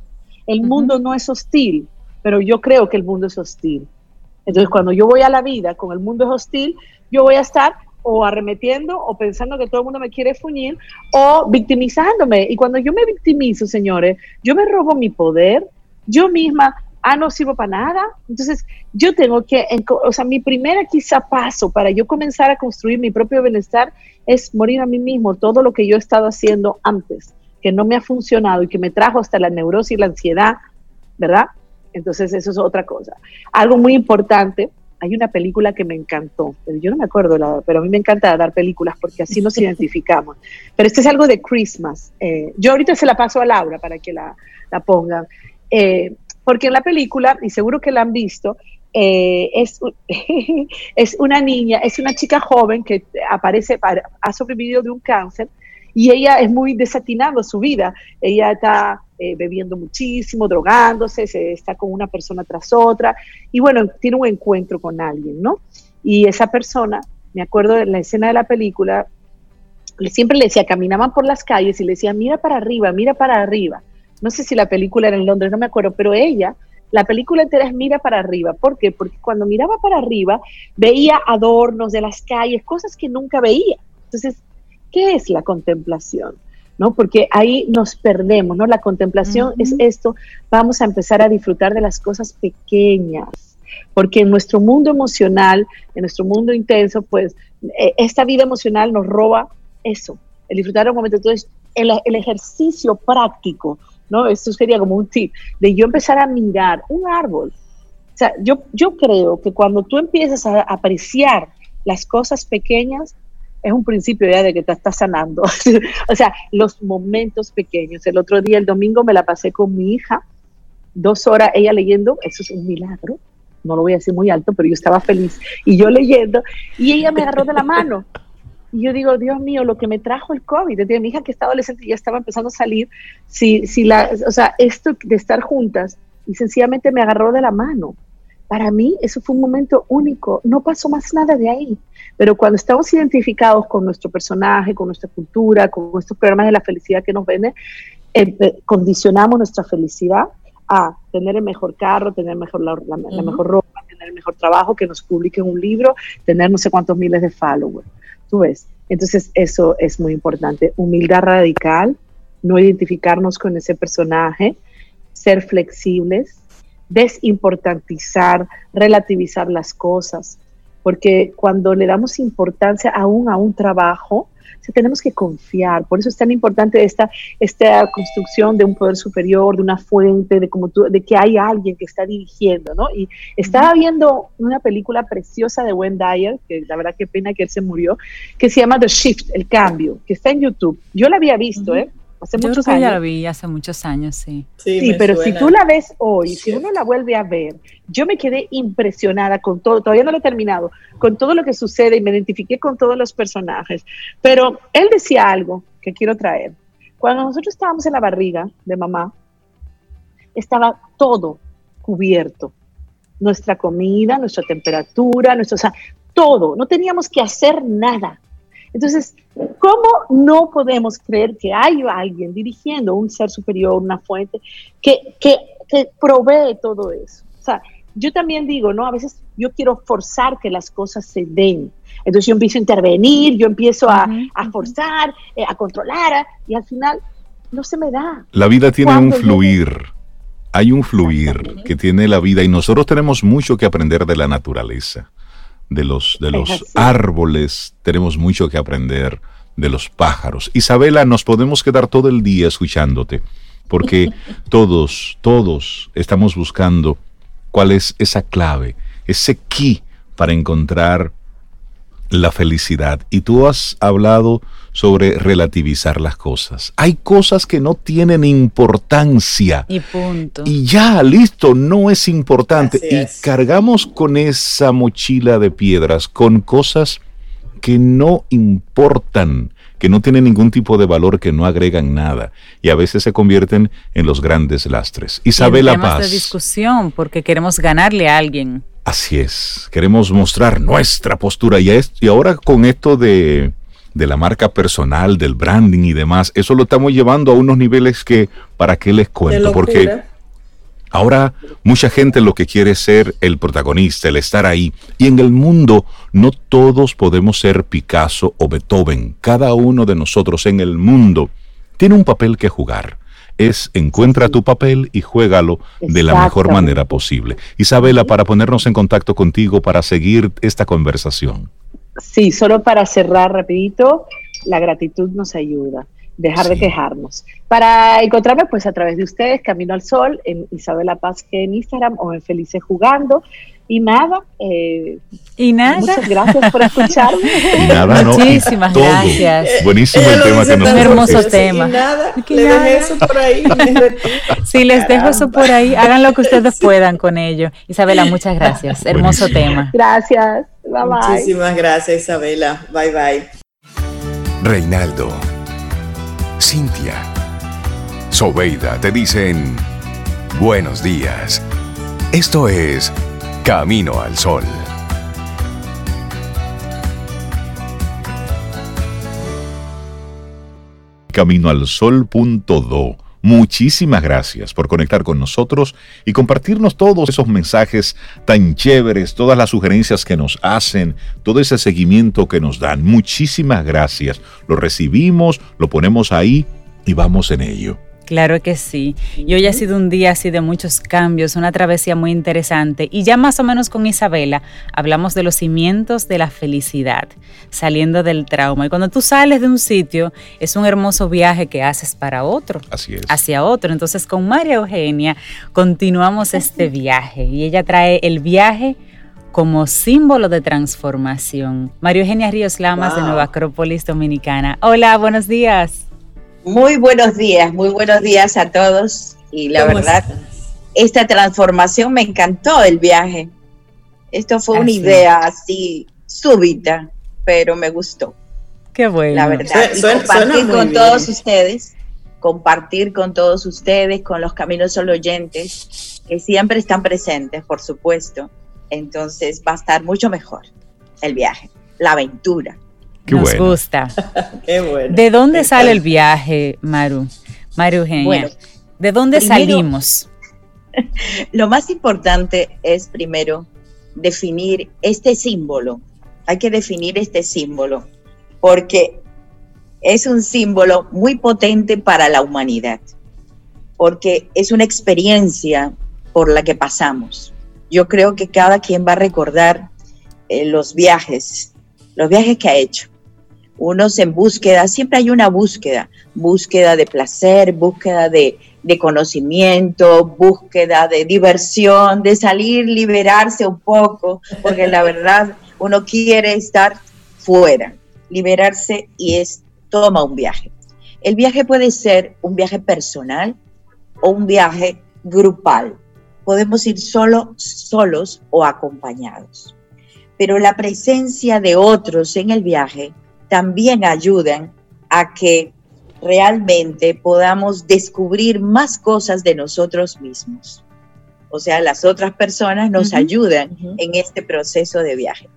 El mundo no es hostil, pero yo creo que el mundo es hostil. Entonces, cuando yo voy a la vida con el mundo es hostil, yo voy a estar o arremetiendo o pensando que todo el mundo me quiere fuñir o victimizándome. Y cuando yo me victimizo, señores, yo me robo mi poder, yo misma ah, no sirvo para nada. Entonces, yo tengo que, o sea, mi primera quizá paso para yo comenzar a construir mi propio bienestar es morir a mí mismo, todo lo que yo he estado haciendo antes, que no me ha funcionado y que me trajo hasta la neurosis y la ansiedad, ¿verdad? Entonces, eso es otra cosa. Algo muy importante, hay una película que me encantó, pero yo no me acuerdo, pero a mí me encanta dar películas porque así nos identificamos. Pero este es algo de Christmas. Eh, yo ahorita se la paso a Laura para que la, la pongan. Eh, porque en la película, y seguro que la han visto, eh, es, es una niña, es una chica joven que aparece, ha sobrevivido de un cáncer y ella es muy desatinada su vida. Ella está eh, bebiendo muchísimo, drogándose, se está con una persona tras otra y bueno, tiene un encuentro con alguien, ¿no? Y esa persona, me acuerdo de la escena de la película, siempre le decía, caminaban por las calles y le decía, mira para arriba, mira para arriba no sé si la película era en Londres, no me acuerdo, pero ella, la película entera es mira para arriba. ¿Por qué? Porque cuando miraba para arriba veía adornos de las calles, cosas que nunca veía. Entonces, ¿qué es la contemplación? ¿No? Porque ahí nos perdemos, ¿no? La contemplación es esto, vamos a empezar a disfrutar de las cosas pequeñas, porque en nuestro mundo emocional, en nuestro mundo intenso, pues e, esta vida emocional nos roba eso, el disfrutar de un momento. Entonces, el, el ejercicio práctico ¿no? Esto sería como un tip, de yo empezar a mirar un árbol. O sea, yo, yo creo que cuando tú empiezas a apreciar las cosas pequeñas, es un principio ya de que te estás sanando. o sea, los momentos pequeños. El otro día, el domingo, me la pasé con mi hija, dos horas ella leyendo, eso es un milagro, no lo voy a decir muy alto, pero yo estaba feliz. Y yo leyendo, y ella me agarró de la mano. Y yo digo, Dios mío, lo que me trajo el COVID, desde mi hija que está adolescente ya estaba empezando a salir, si, si la, o sea, esto de estar juntas, y sencillamente me agarró de la mano. Para mí eso fue un momento único, no pasó más nada de ahí. Pero cuando estamos identificados con nuestro personaje, con nuestra cultura, con nuestros programas de la felicidad que nos venden, eh, eh, condicionamos nuestra felicidad a tener el mejor carro, tener mejor la, mejor ropa, tener el mejor trabajo, que nos publiquen un libro, tener no sé cuántos miles de followers. Tú ves. Entonces eso es muy importante. Humildad radical, no identificarnos con ese personaje, ser flexibles, desimportantizar, relativizar las cosas, porque cuando le damos importancia aún a un trabajo, tenemos que confiar. Por eso es tan importante esta, esta construcción de un poder superior, de una fuente, de, como tú, de que hay alguien que está dirigiendo, ¿no? Y estaba viendo una película preciosa de Wayne Dyer, que la verdad qué pena que él se murió, que se llama The Shift, El Cambio, que está en YouTube. Yo la había visto, ¿eh? Hace Yo muchos años. ya la vi hace muchos años, sí. Sí, pero si tú la ves hoy, si uno la vuelve a ver, yo me quedé impresionada con todo, todavía no lo he terminado, con todo lo que sucede y me identifiqué con todos los personajes. Pero él decía algo que quiero traer. Cuando nosotros estábamos en la barriga de mamá, estaba todo cubierto. Nuestra comida, nuestra temperatura, nuestro, o sea, todo. No teníamos que hacer nada. Entonces, ¿cómo no podemos creer que hay alguien dirigiendo un ser superior, una fuente, que, que, que provee todo eso? O sea, yo también digo, ¿no? A veces yo quiero forzar que las cosas se den. Entonces yo empiezo a intervenir, yo empiezo a, a forzar, eh, a controlar, y al final no se me da. La vida tiene un fluir. Hay un fluir que tiene la vida y nosotros tenemos mucho que aprender de la naturaleza de los, de los árboles, tenemos mucho que aprender de los pájaros. Isabela, nos podemos quedar todo el día escuchándote, porque todos, todos estamos buscando cuál es esa clave, ese key para encontrar la felicidad. Y tú has hablado sobre relativizar las cosas. Hay cosas que no tienen importancia. Y punto. Y ya, listo, no es importante. y cargamos con esa mochila de piedras, con cosas que no importan, que no tienen ningún tipo de valor, que no agregan nada. Y a veces se convierten en los grandes lastres. Isabela Paz. de discusión, porque queremos ganarle a alguien. Así es, queremos mostrar nuestra postura y, y ahora con esto de, de, la marca personal, del branding y demás, eso lo estamos llevando a unos niveles que, ¿para qué les cuento? Porque ahora mucha gente lo que quiere es ser el protagonista, el estar ahí. Y en el mundo no todos podemos ser Picasso o Beethoven. Cada uno de nosotros en el mundo tiene un papel que jugar es encuentra tu papel y juégalo de la mejor manera posible. Isabela, para ponernos en contacto contigo, para seguir esta conversación. Sí, solo para cerrar rapidito, la gratitud nos ayuda, dejar de quejarnos. Para encontrarme, pues a través de ustedes, Camino al Sol, en Isabela Paz en Instagram o en Felices Jugando. Y nada, eh, y nada. Muchas gracias por escucharme. Y nada, no, Muchísimas gracias. Buenísimo el tema que nos Un hermoso tema. Y nada, le dejé eso por ahí. sí, les dejo eso por ahí. Hagan lo que ustedes puedan con ello. Isabela, muchas gracias. Hermoso tema. Gracias. Bye bye. Muchísimas gracias, Isabela. Bye bye. Reinaldo, Cintia, Sobeida te dicen buenos días. Esto es Camino al Sol. Camino al Sol.do. Muchísimas gracias por conectar con nosotros y compartirnos todos esos mensajes tan chéveres, todas las sugerencias que nos hacen, todo ese seguimiento que nos dan. Muchísimas gracias. Lo recibimos, lo ponemos ahí y vamos en ello. Claro que sí. Y hoy ha sido un día así de muchos cambios, una travesía muy interesante. Y ya más o menos con Isabela hablamos de los cimientos de la felicidad, saliendo del trauma. Y cuando tú sales de un sitio, es un hermoso viaje que haces para otro. Así es. Hacia otro. Entonces con María Eugenia continuamos este viaje. Y ella trae el viaje como símbolo de transformación. María Eugenia Ríos Lamas de Nueva Acrópolis Dominicana. Hola, buenos días. Muy buenos días, muy buenos días a todos. Y la verdad, esta transformación me encantó el viaje. Esto fue una idea así súbita, pero me gustó. Qué bueno. La verdad, y compartir con todos ustedes, compartir con todos ustedes, con los caminos solo oyentes, que siempre están presentes, por supuesto. Entonces va a estar mucho mejor el viaje, la aventura. Nos gusta. Qué bueno. ¿De dónde sale el viaje, Maru? Maru Eugenia. ¿De dónde salimos? Lo más importante es primero definir este símbolo. Hay que definir este símbolo porque es un símbolo muy potente para la humanidad, porque es una experiencia por la que pasamos. Yo creo que cada quien va a recordar eh, los viajes, los viajes que ha hecho unos en búsqueda, siempre hay una búsqueda, búsqueda de placer, búsqueda de, conocimiento, búsqueda de diversión, de salir, liberarse un poco, porque la verdad uno quiere estar fuera, liberarse y es toma un viaje. El viaje puede ser un viaje personal o un viaje grupal. Podemos ir solo, solos o acompañados. Pero la presencia de otros en el viaje también ayudan a que realmente podamos descubrir más cosas de nosotros mismos. O sea, las otras personas nos ayudan en este proceso de viaje.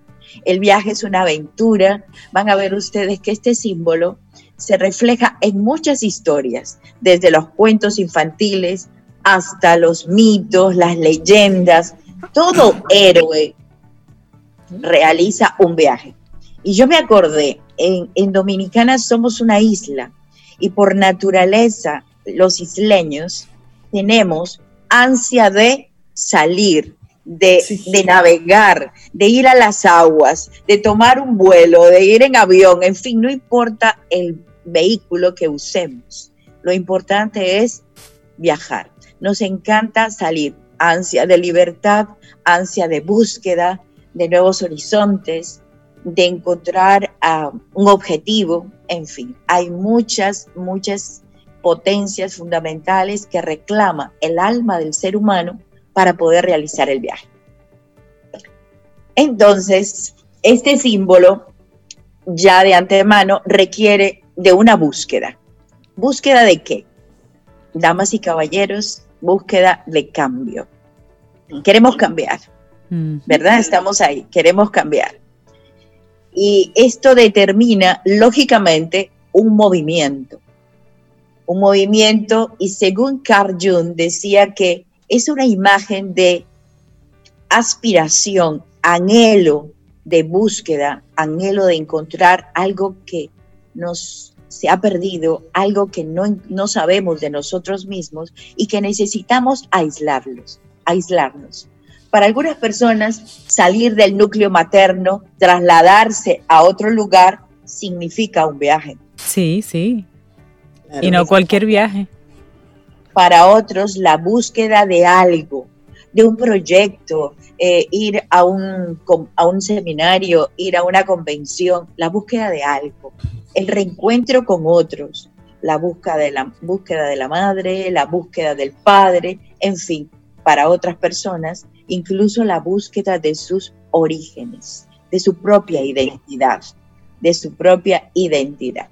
El viaje es una aventura. Van a ver ustedes que este símbolo se refleja en muchas historias, desde los cuentos infantiles hasta los mitos, las leyendas. Todo héroe realiza un viaje. Y yo me acordé en, Dominicana somos una isla y por naturaleza los isleños tenemos ansia de salir, de, de, navegar, de ir a las aguas, de tomar un vuelo, de ir en avión, en fin, no importa el vehículo que usemos. Lo importante es viajar. Nos encanta salir, ansia de libertad, ansia de búsqueda, de nuevos horizontes, de encontrar ah, un objetivo, en fin, hay muchas, muchas potencias fundamentales que reclama el alma del ser humano para poder realizar el viaje. Entonces, este símbolo ya de antemano requiere de una búsqueda. ¿Búsqueda de qué? Damas y caballeros, búsqueda de cambio. Queremos cambiar, ¿verdad? Estamos ahí, queremos cambiar. Y esto determina, lógicamente, un movimiento. Un movimiento, y según Carl Jung decía que es una imagen de aspiración, anhelo de búsqueda, anhelo de encontrar algo que nos se ha perdido, algo que no, no sabemos de nosotros mismos y que necesitamos aislarlos, aislarnos. Para algunas personas, salir del núcleo materno, trasladarse a otro lugar, significa un viaje. Sí, sí. y no cualquier viaje. Para otros, la búsqueda de algo, de un proyecto, eh, ir a un, a un seminario, ir a una convención, la búsqueda de algo, el reencuentro con otros, la búsqueda de la, búsqueda de la madre, la búsqueda del padre, en fin, para otras personas incluso la búsqueda de sus orígenes, de su propia identidad, de su propia identidad.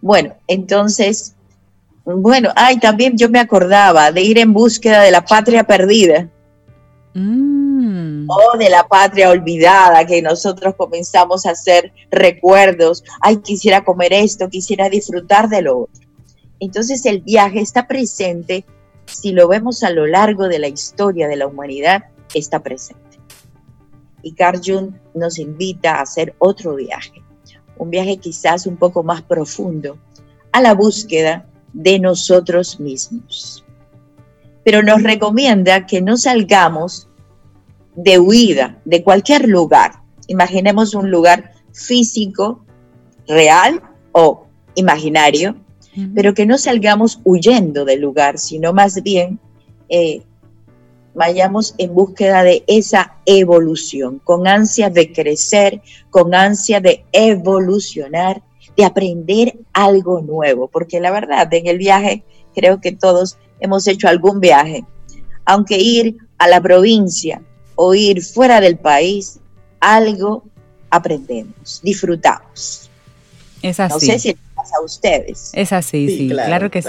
Bueno, entonces, bueno, ay, también yo me acordaba de ir en búsqueda de la patria perdida. Mm. O de la patria olvidada, que nosotros comenzamos a hacer recuerdos. Ay, quisiera comer esto, quisiera disfrutar de lo otro. Entonces el viaje está presente, si lo vemos a lo largo de la historia de la humanidad, está presente. Y Carl Jung nos invita a hacer otro viaje, un viaje quizás un poco más profundo, a la búsqueda de nosotros mismos. Pero nos recomienda que no salgamos de huida de cualquier lugar. Imaginemos un lugar físico, real o imaginario, pero que no salgamos huyendo del lugar, sino más bien eh, vayamos en búsqueda de esa evolución, con ansia de crecer, con ansia de evolucionar, de aprender algo nuevo, porque la verdad, en el viaje creo que todos hemos hecho algún viaje, aunque ir a la provincia o ir fuera del país, algo aprendemos, disfrutamos. Es así. No sé si pasa a ustedes. Es así, sí, claro, que sí.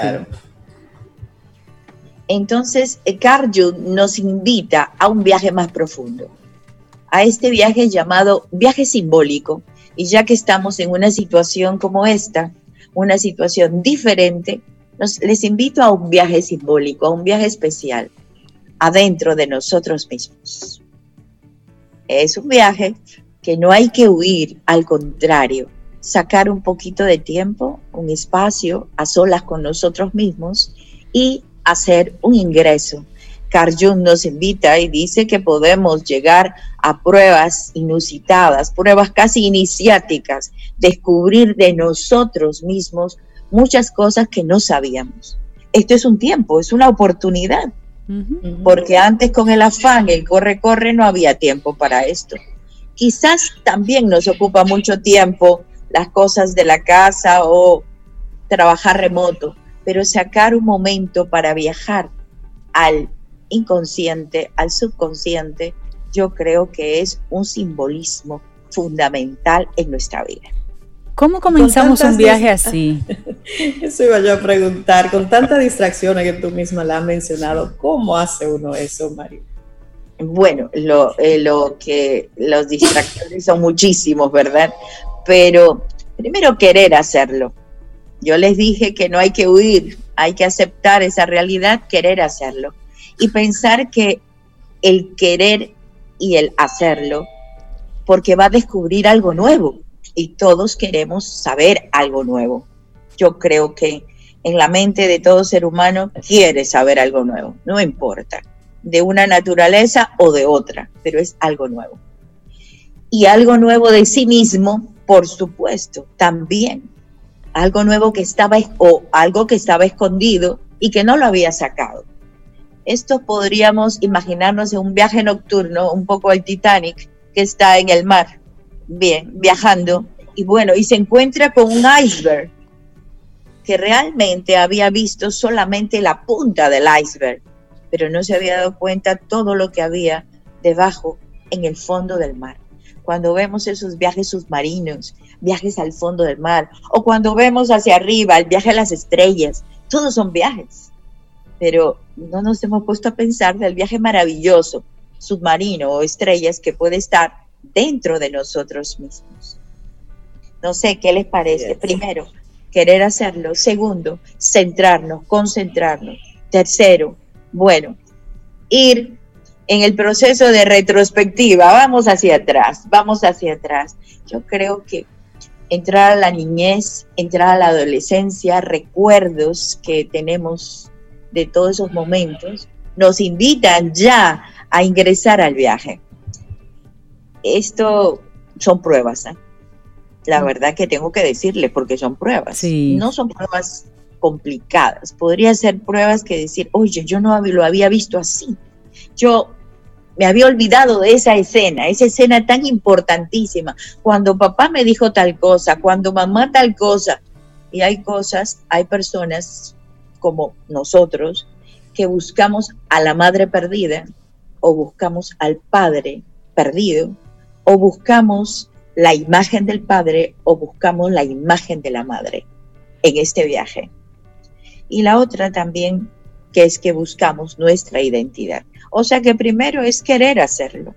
Entonces, Carl Jung nos invita a un viaje más profundo, a este viaje llamado viaje simbólico. Y ya que estamos en una situación como esta, una situación diferente, les invito a un viaje simbólico, a un viaje especial, adentro de nosotros mismos. Es un viaje que no hay que huir, al contrario, sacar un poquito de tiempo, un espacio a solas con nosotros mismos y hacer un ingreso. Carl Jung nos invita y dice que podemos llegar a pruebas inusitadas, pruebas casi iniciáticas, descubrir de nosotros mismos muchas cosas que no sabíamos. Esto es un tiempo, es una oportunidad, porque antes con el afán, el corre-corre, no había tiempo para esto. Quizás también nos ocupa mucho tiempo las cosas de la casa o trabajar remoto, pero sacar un momento para viajar al inconsciente, al subconsciente, yo creo que es un simbolismo fundamental en nuestra vida. ¿Cómo comenzamos un viaje así? Eso iba yo a preguntar, con tantas distracciones que tú misma la has mencionado, ¿cómo hace uno eso, Mario? Bueno, lo, eh, lo que los distractores son muchísimos, ¿verdad? Pero primero querer hacerlo, yo les dije que no hay que huir, hay que aceptar esa realidad, querer hacerlo. Y pensar que el querer y el hacerlo, porque va a descubrir algo nuevo y todos queremos saber algo nuevo. Yo creo que en la mente de todo ser humano quiere saber algo nuevo, no importa, de una naturaleza o de otra, pero es algo nuevo. Y algo nuevo de sí mismo, por supuesto, también algo nuevo que estaba o algo que estaba escondido y que no lo había sacado. Esto podríamos imaginarnos en un viaje nocturno, un poco el Titanic, que está en el mar, bien, viajando, y bueno, y se encuentra con un iceberg que realmente había visto solamente la punta del iceberg, pero no se había dado cuenta todo lo que había debajo en el fondo del mar. Cuando vemos esos viajes submarinos viajes al fondo del mar, o cuando vemos hacia arriba, el viaje a las estrellas, todos son viajes. Pero no nos hemos puesto a pensar del viaje maravilloso, submarino o estrellas que puede estar dentro de nosotros mismos. No sé qué les parece. Primero, querer hacerlo. Segundo, centrarnos, concentrarnos. Tercero, bueno, ir en el proceso de retrospectiva, vamos hacia atrás, vamos hacia atrás. Yo creo que entrar a la niñez, entrar a la adolescencia, recuerdos que tenemos de todos esos momentos, nos invitan ya a ingresar al viaje. Esto son pruebas, ¿eh? la mm. verdad que tengo que decirle, porque son pruebas. No son pruebas complicadas. Podría ser pruebas que decir, oye, yo no lo había visto así. Yo me había olvidado de esa escena, esa escena tan importantísima, cuando papá me dijo tal cosa, cuando mamá tal cosa. Y hay cosas, hay personas como nosotros que buscamos a la madre perdida o buscamos al padre perdido o buscamos la imagen del padre o buscamos la imagen de la madre en este viaje. Y la otra también que es que buscamos nuestra identidad. O sea que primero es querer hacerlo.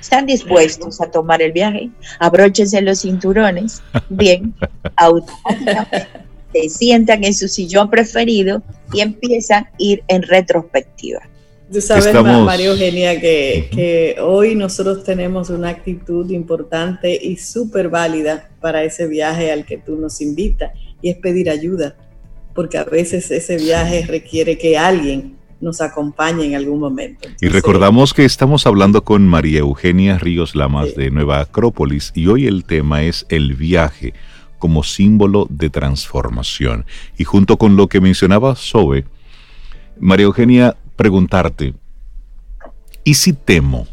¿Están dispuestos a tomar el viaje? Abróchense los cinturones. Bien, automáticamente se sientan en su sillón preferido y empiezan a ir en retrospectiva. Tú sabes, María Eugenia, que, que, hoy nosotros tenemos una actitud importante y súper válida para ese viaje al que tú nos invitas y es pedir ayuda porque a veces ese viaje requiere que alguien nos acompañe en algún momento. y recordamos que estamos hablando con María Eugenia Ríos Lamas de Nueva Acrópolis y hoy el tema es el viaje como símbolo de transformación. Y junto con lo que mencionaba Sobe, María Eugenia, preguntarte, ¿y si temo?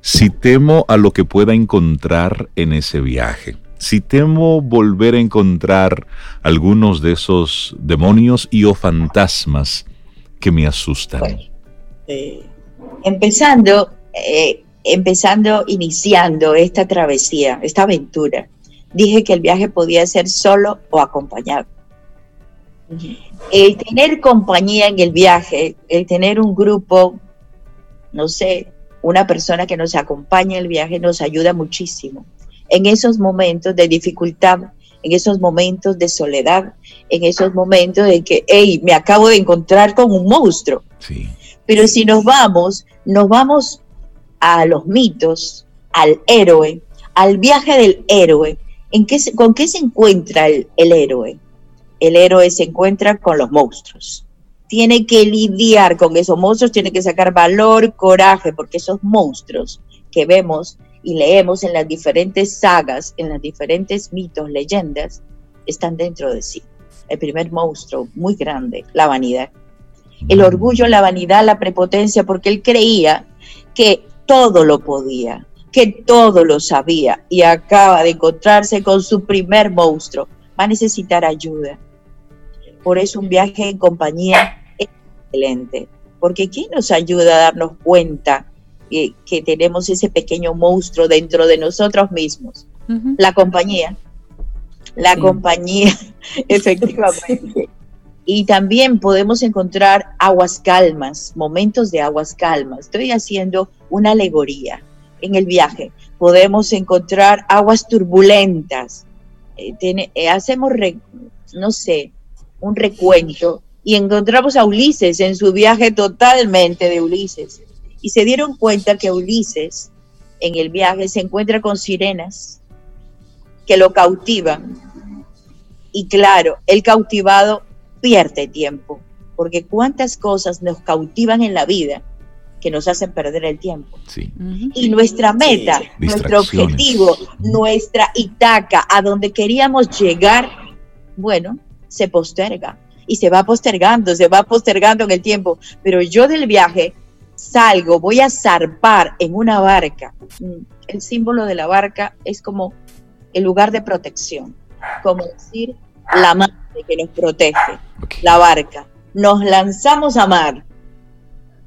Si temo a lo que pueda encontrar en ese viaje, si temo volver a encontrar algunos de esos demonios y o fantasmas que me asustan. empezando, eh, empezando, iniciando esta travesía, esta aventura, dije que el viaje podía ser solo o acompañado. El tener compañía en el viaje, el tener un grupo, no sé, una persona que nos acompaña en el viaje nos ayuda muchísimo. En esos momentos de dificultad, en esos momentos de soledad, en esos momentos de que, hey, me acabo de encontrar con un monstruo. Pero si nos vamos, nos vamos a los mitos, al héroe, al viaje del héroe. ¿En qué, ¿Con qué se encuentra el, el héroe? El héroe se encuentra con los monstruos. Tiene que lidiar con esos monstruos, tiene que sacar valor, coraje, porque esos monstruos que vemos y leemos en las diferentes sagas, en las diferentes mitos, leyendas, están dentro de sí. El primer monstruo, muy grande, la vanidad. El orgullo, la vanidad, la prepotencia, porque él creía que todo lo podía, que todo lo sabía y acaba de encontrarse con su primer monstruo. Va a necesitar ayuda. Por eso un viaje en compañía es excelente, porque ¿quién nos ayuda a darnos cuenta que, tenemos ese pequeño monstruo dentro de nosotros mismos. La compañía. La compañía, efectivamente. Y también podemos encontrar aguas calmas, momentos de aguas calmas. Estoy haciendo una alegoría en el viaje. Podemos encontrar aguas turbulentas. Eh, eh, hacemos, no sé, un recuento y encontramos a Ulises en su viaje totalmente de Ulises y se dieron cuenta que Ulises en el viaje se encuentra con sirenas que lo cautivan. Y claro, el cautivado pierde tiempo, porque cuántas cosas nos cautivan en la vida que nos hacen perder el tiempo. Y nuestra meta, nuestro objetivo, nuestra Itaca, a donde queríamos llegar, bueno, se posterga. Y se va postergando, se va postergando en el tiempo. Pero yo del viaje salgo, voy a zarpar en una barca. Mm, el símbolo de la barca es como el lugar de protección, como decir la madre que nos protege, la barca. Nos lanzamos a mar,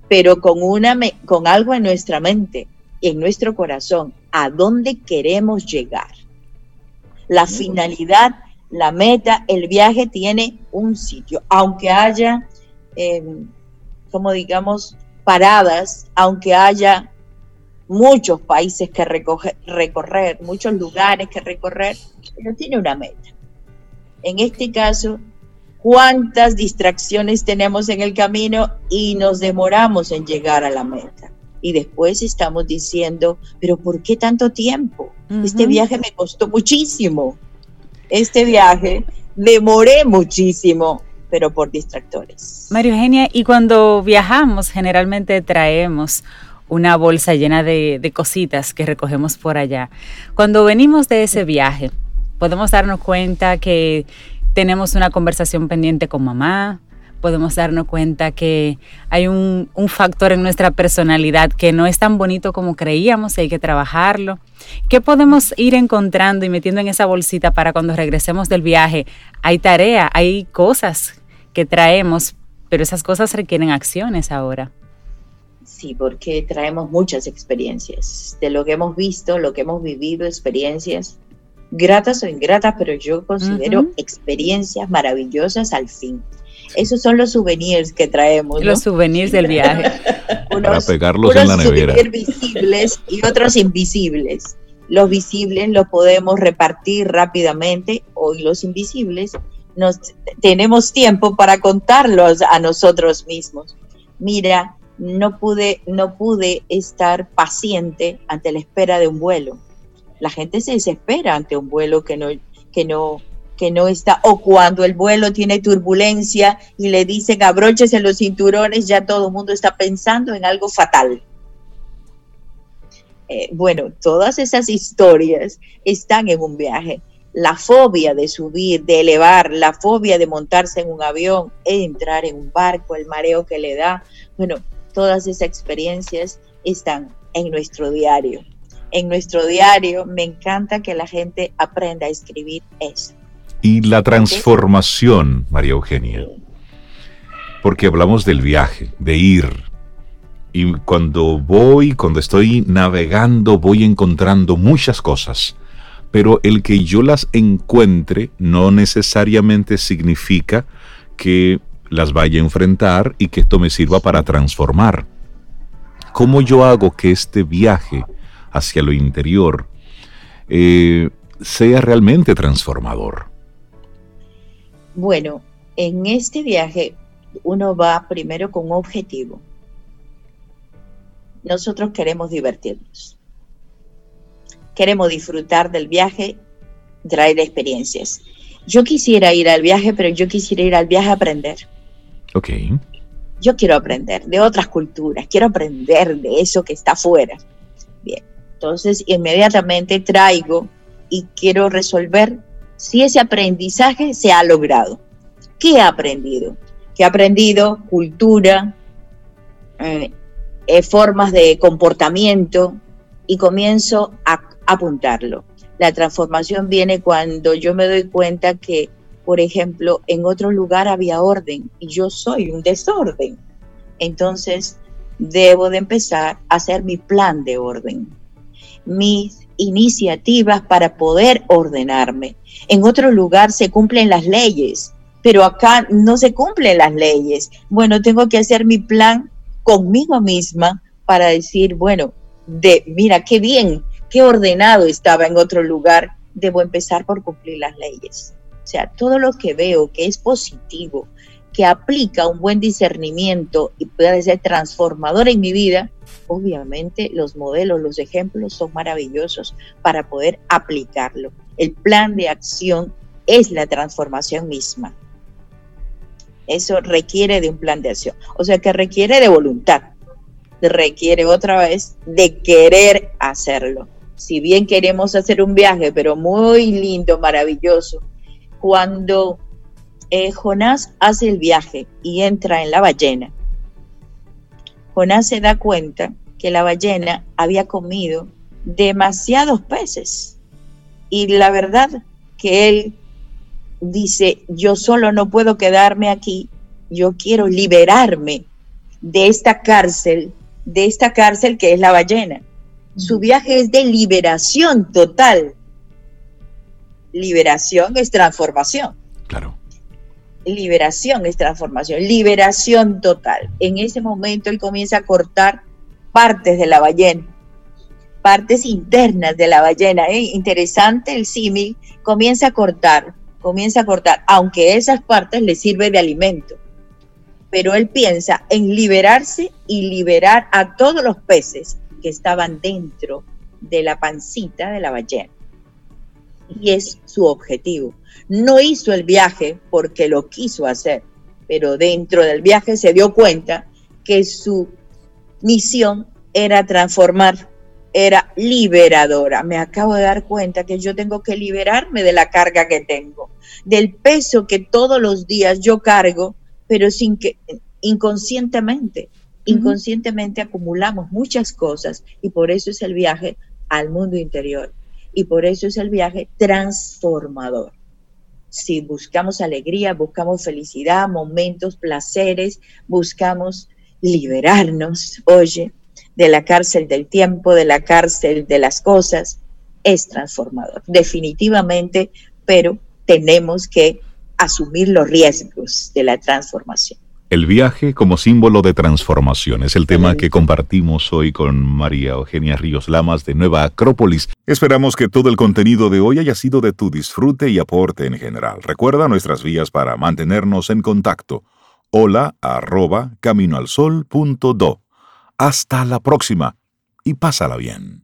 pero con, una, con algo en nuestra mente, en nuestro corazón, a dónde queremos llegar. La finalidad, la meta, el viaje tiene un sitio, aunque haya, em, como digamos, paradas, aunque haya muchos países que recorrer, muchos lugares que recorrer, pero tiene una meta. En este caso, cuántas distracciones tenemos en el camino y nos demoramos en llegar a la meta. Y después estamos diciendo, pero ¿por qué tanto tiempo? Este viaje me costó muchísimo. Este viaje demoré muchísimo pero por distractores. María Eugenia, y cuando viajamos generalmente traemos una bolsa llena de, cositas que recogemos por allá. Cuando venimos de ese viaje, podemos darnos cuenta que tenemos una conversación pendiente con mamá, podemos darnos cuenta que hay un, un, factor en nuestra personalidad que no es tan bonito como creíamos y hay que trabajarlo. ¿Qué podemos ir encontrando y metiendo en esa bolsita para cuando regresemos del viaje? Hay tarea, hay cosas que traemos, pero esas cosas requieren acciones ahora. Sí, porque traemos muchas experiencias, de lo que hemos visto, lo que hemos vivido, experiencias gratas o ingratas, pero yo considero experiencias maravillosas al fin. Esos son los souvenirs que traemos. Los souvenirs del viaje. Para pegarlos en la nevera. visibles y otros invisibles. Los visibles los podemos repartir rápidamente o los invisibles nos, tenemos tiempo para contarlos a nosotros mismos. Mira, no pude, no pude estar paciente ante la espera de un vuelo. La gente se desespera ante un vuelo que no, que no, que no está, o cuando el vuelo tiene turbulencia y le dicen abróchese los cinturones, ya todo el mundo está pensando en algo fatal. Eh, bueno, todas esas historias están en un viaje. La fobia de subir, de elevar, la fobia de montarse en un avión, entrar en un barco, el mareo que le da. Bueno, todas esas experiencias están en nuestro diario. En nuestro diario me encanta que la gente aprenda a escribir eso. Y la transformación, María Eugenia. Porque hablamos del viaje, de ir, y cuando voy, cuando estoy navegando, voy encontrando muchas cosas. Pero el que yo las encuentre no necesariamente significa que las vaya a enfrentar y que esto me sirva para transformar. ¿Cómo yo hago que este viaje hacia lo interior eh, sea realmente transformador? Bueno, en este viaje uno va primero con un objetivo nosotros queremos divertirnos. Queremos disfrutar del viaje, traer experiencias. Yo quisiera ir al viaje, pero yo quisiera ir al viaje a aprender. Ok. Yo quiero aprender de otras culturas, quiero aprender de eso que está afuera. Bien, entonces inmediatamente traigo y quiero resolver si ese aprendizaje se ha logrado. ¿Qué he aprendido? ¿Qué he aprendido? Cultura, eh, eh, formas de comportamiento y comienzo a apuntarlo. La transformación viene cuando yo me doy cuenta que, por ejemplo, en otro lugar había orden y yo soy un desorden. Entonces, debo de empezar a hacer mi plan de orden, mis iniciativas para poder ordenarme. En otro lugar se cumplen las leyes, pero acá no se cumplen las leyes. Bueno, tengo que hacer mi plan conmigo misma para decir, bueno, de mira qué bien, qué ordenado estaba en otro lugar, debo empezar por cumplir las leyes. O sea, todo lo que veo que es positivo, que aplica un buen discernimiento y puede ser transformador en mi vida, obviamente los modelos, los ejemplos son maravillosos para poder aplicarlo. El plan de acción es la transformación misma. Eso requiere de un plan de acción. O sea que requiere de voluntad. Requiere otra vez de querer hacerlo. Si bien queremos hacer un viaje, pero muy lindo, maravilloso, cuando eh, Jonás hace el viaje y entra en la ballena, Jonás se da cuenta que la ballena había comido demasiados peces. Y la verdad que él dice, yo solo no puedo quedarme aquí, yo quiero liberarme de esta cárcel, de esta cárcel que es la ballena. Su viaje es de liberación total. Liberación es transformación. Claro. Liberación es transformación, liberación total. En ese momento él comienza a cortar partes de la ballena, partes internas de la ballena. ¿eh? Interesante el símil, comienza a cortar comienza a cortar, aunque esas partes le sirven de alimento. Pero él piensa en liberarse y liberar a todos los peces que estaban dentro de la pancita de la ballena. Y es su objetivo. No hizo el viaje porque lo quiso hacer, pero dentro del viaje se dio cuenta que su misión era transformar era liberadora. Me acabo de dar cuenta que yo tengo que liberarme de la carga que tengo, del peso que todos los días yo cargo, pero sin que inconscientemente, inconscientemente acumulamos muchas cosas y por eso es el viaje al mundo interior y por eso es el viaje transformador. Si buscamos alegría, buscamos felicidad, momentos, placeres, buscamos liberarnos, oye, de la cárcel del tiempo, de la cárcel de las cosas, es transformador, definitivamente, pero tenemos que asumir los riesgos de la transformación. El viaje como símbolo de transformación es el tema que compartimos hoy con María Eugenia Ríos Lamas de Nueva Acrópolis. Esperamos que todo el contenido de hoy haya sido de tu disfrute y aporte en general. Recuerda nuestras vías para mantenernos en contacto. Hola arroba caminoalsol.do. Hasta la próxima y pásala bien.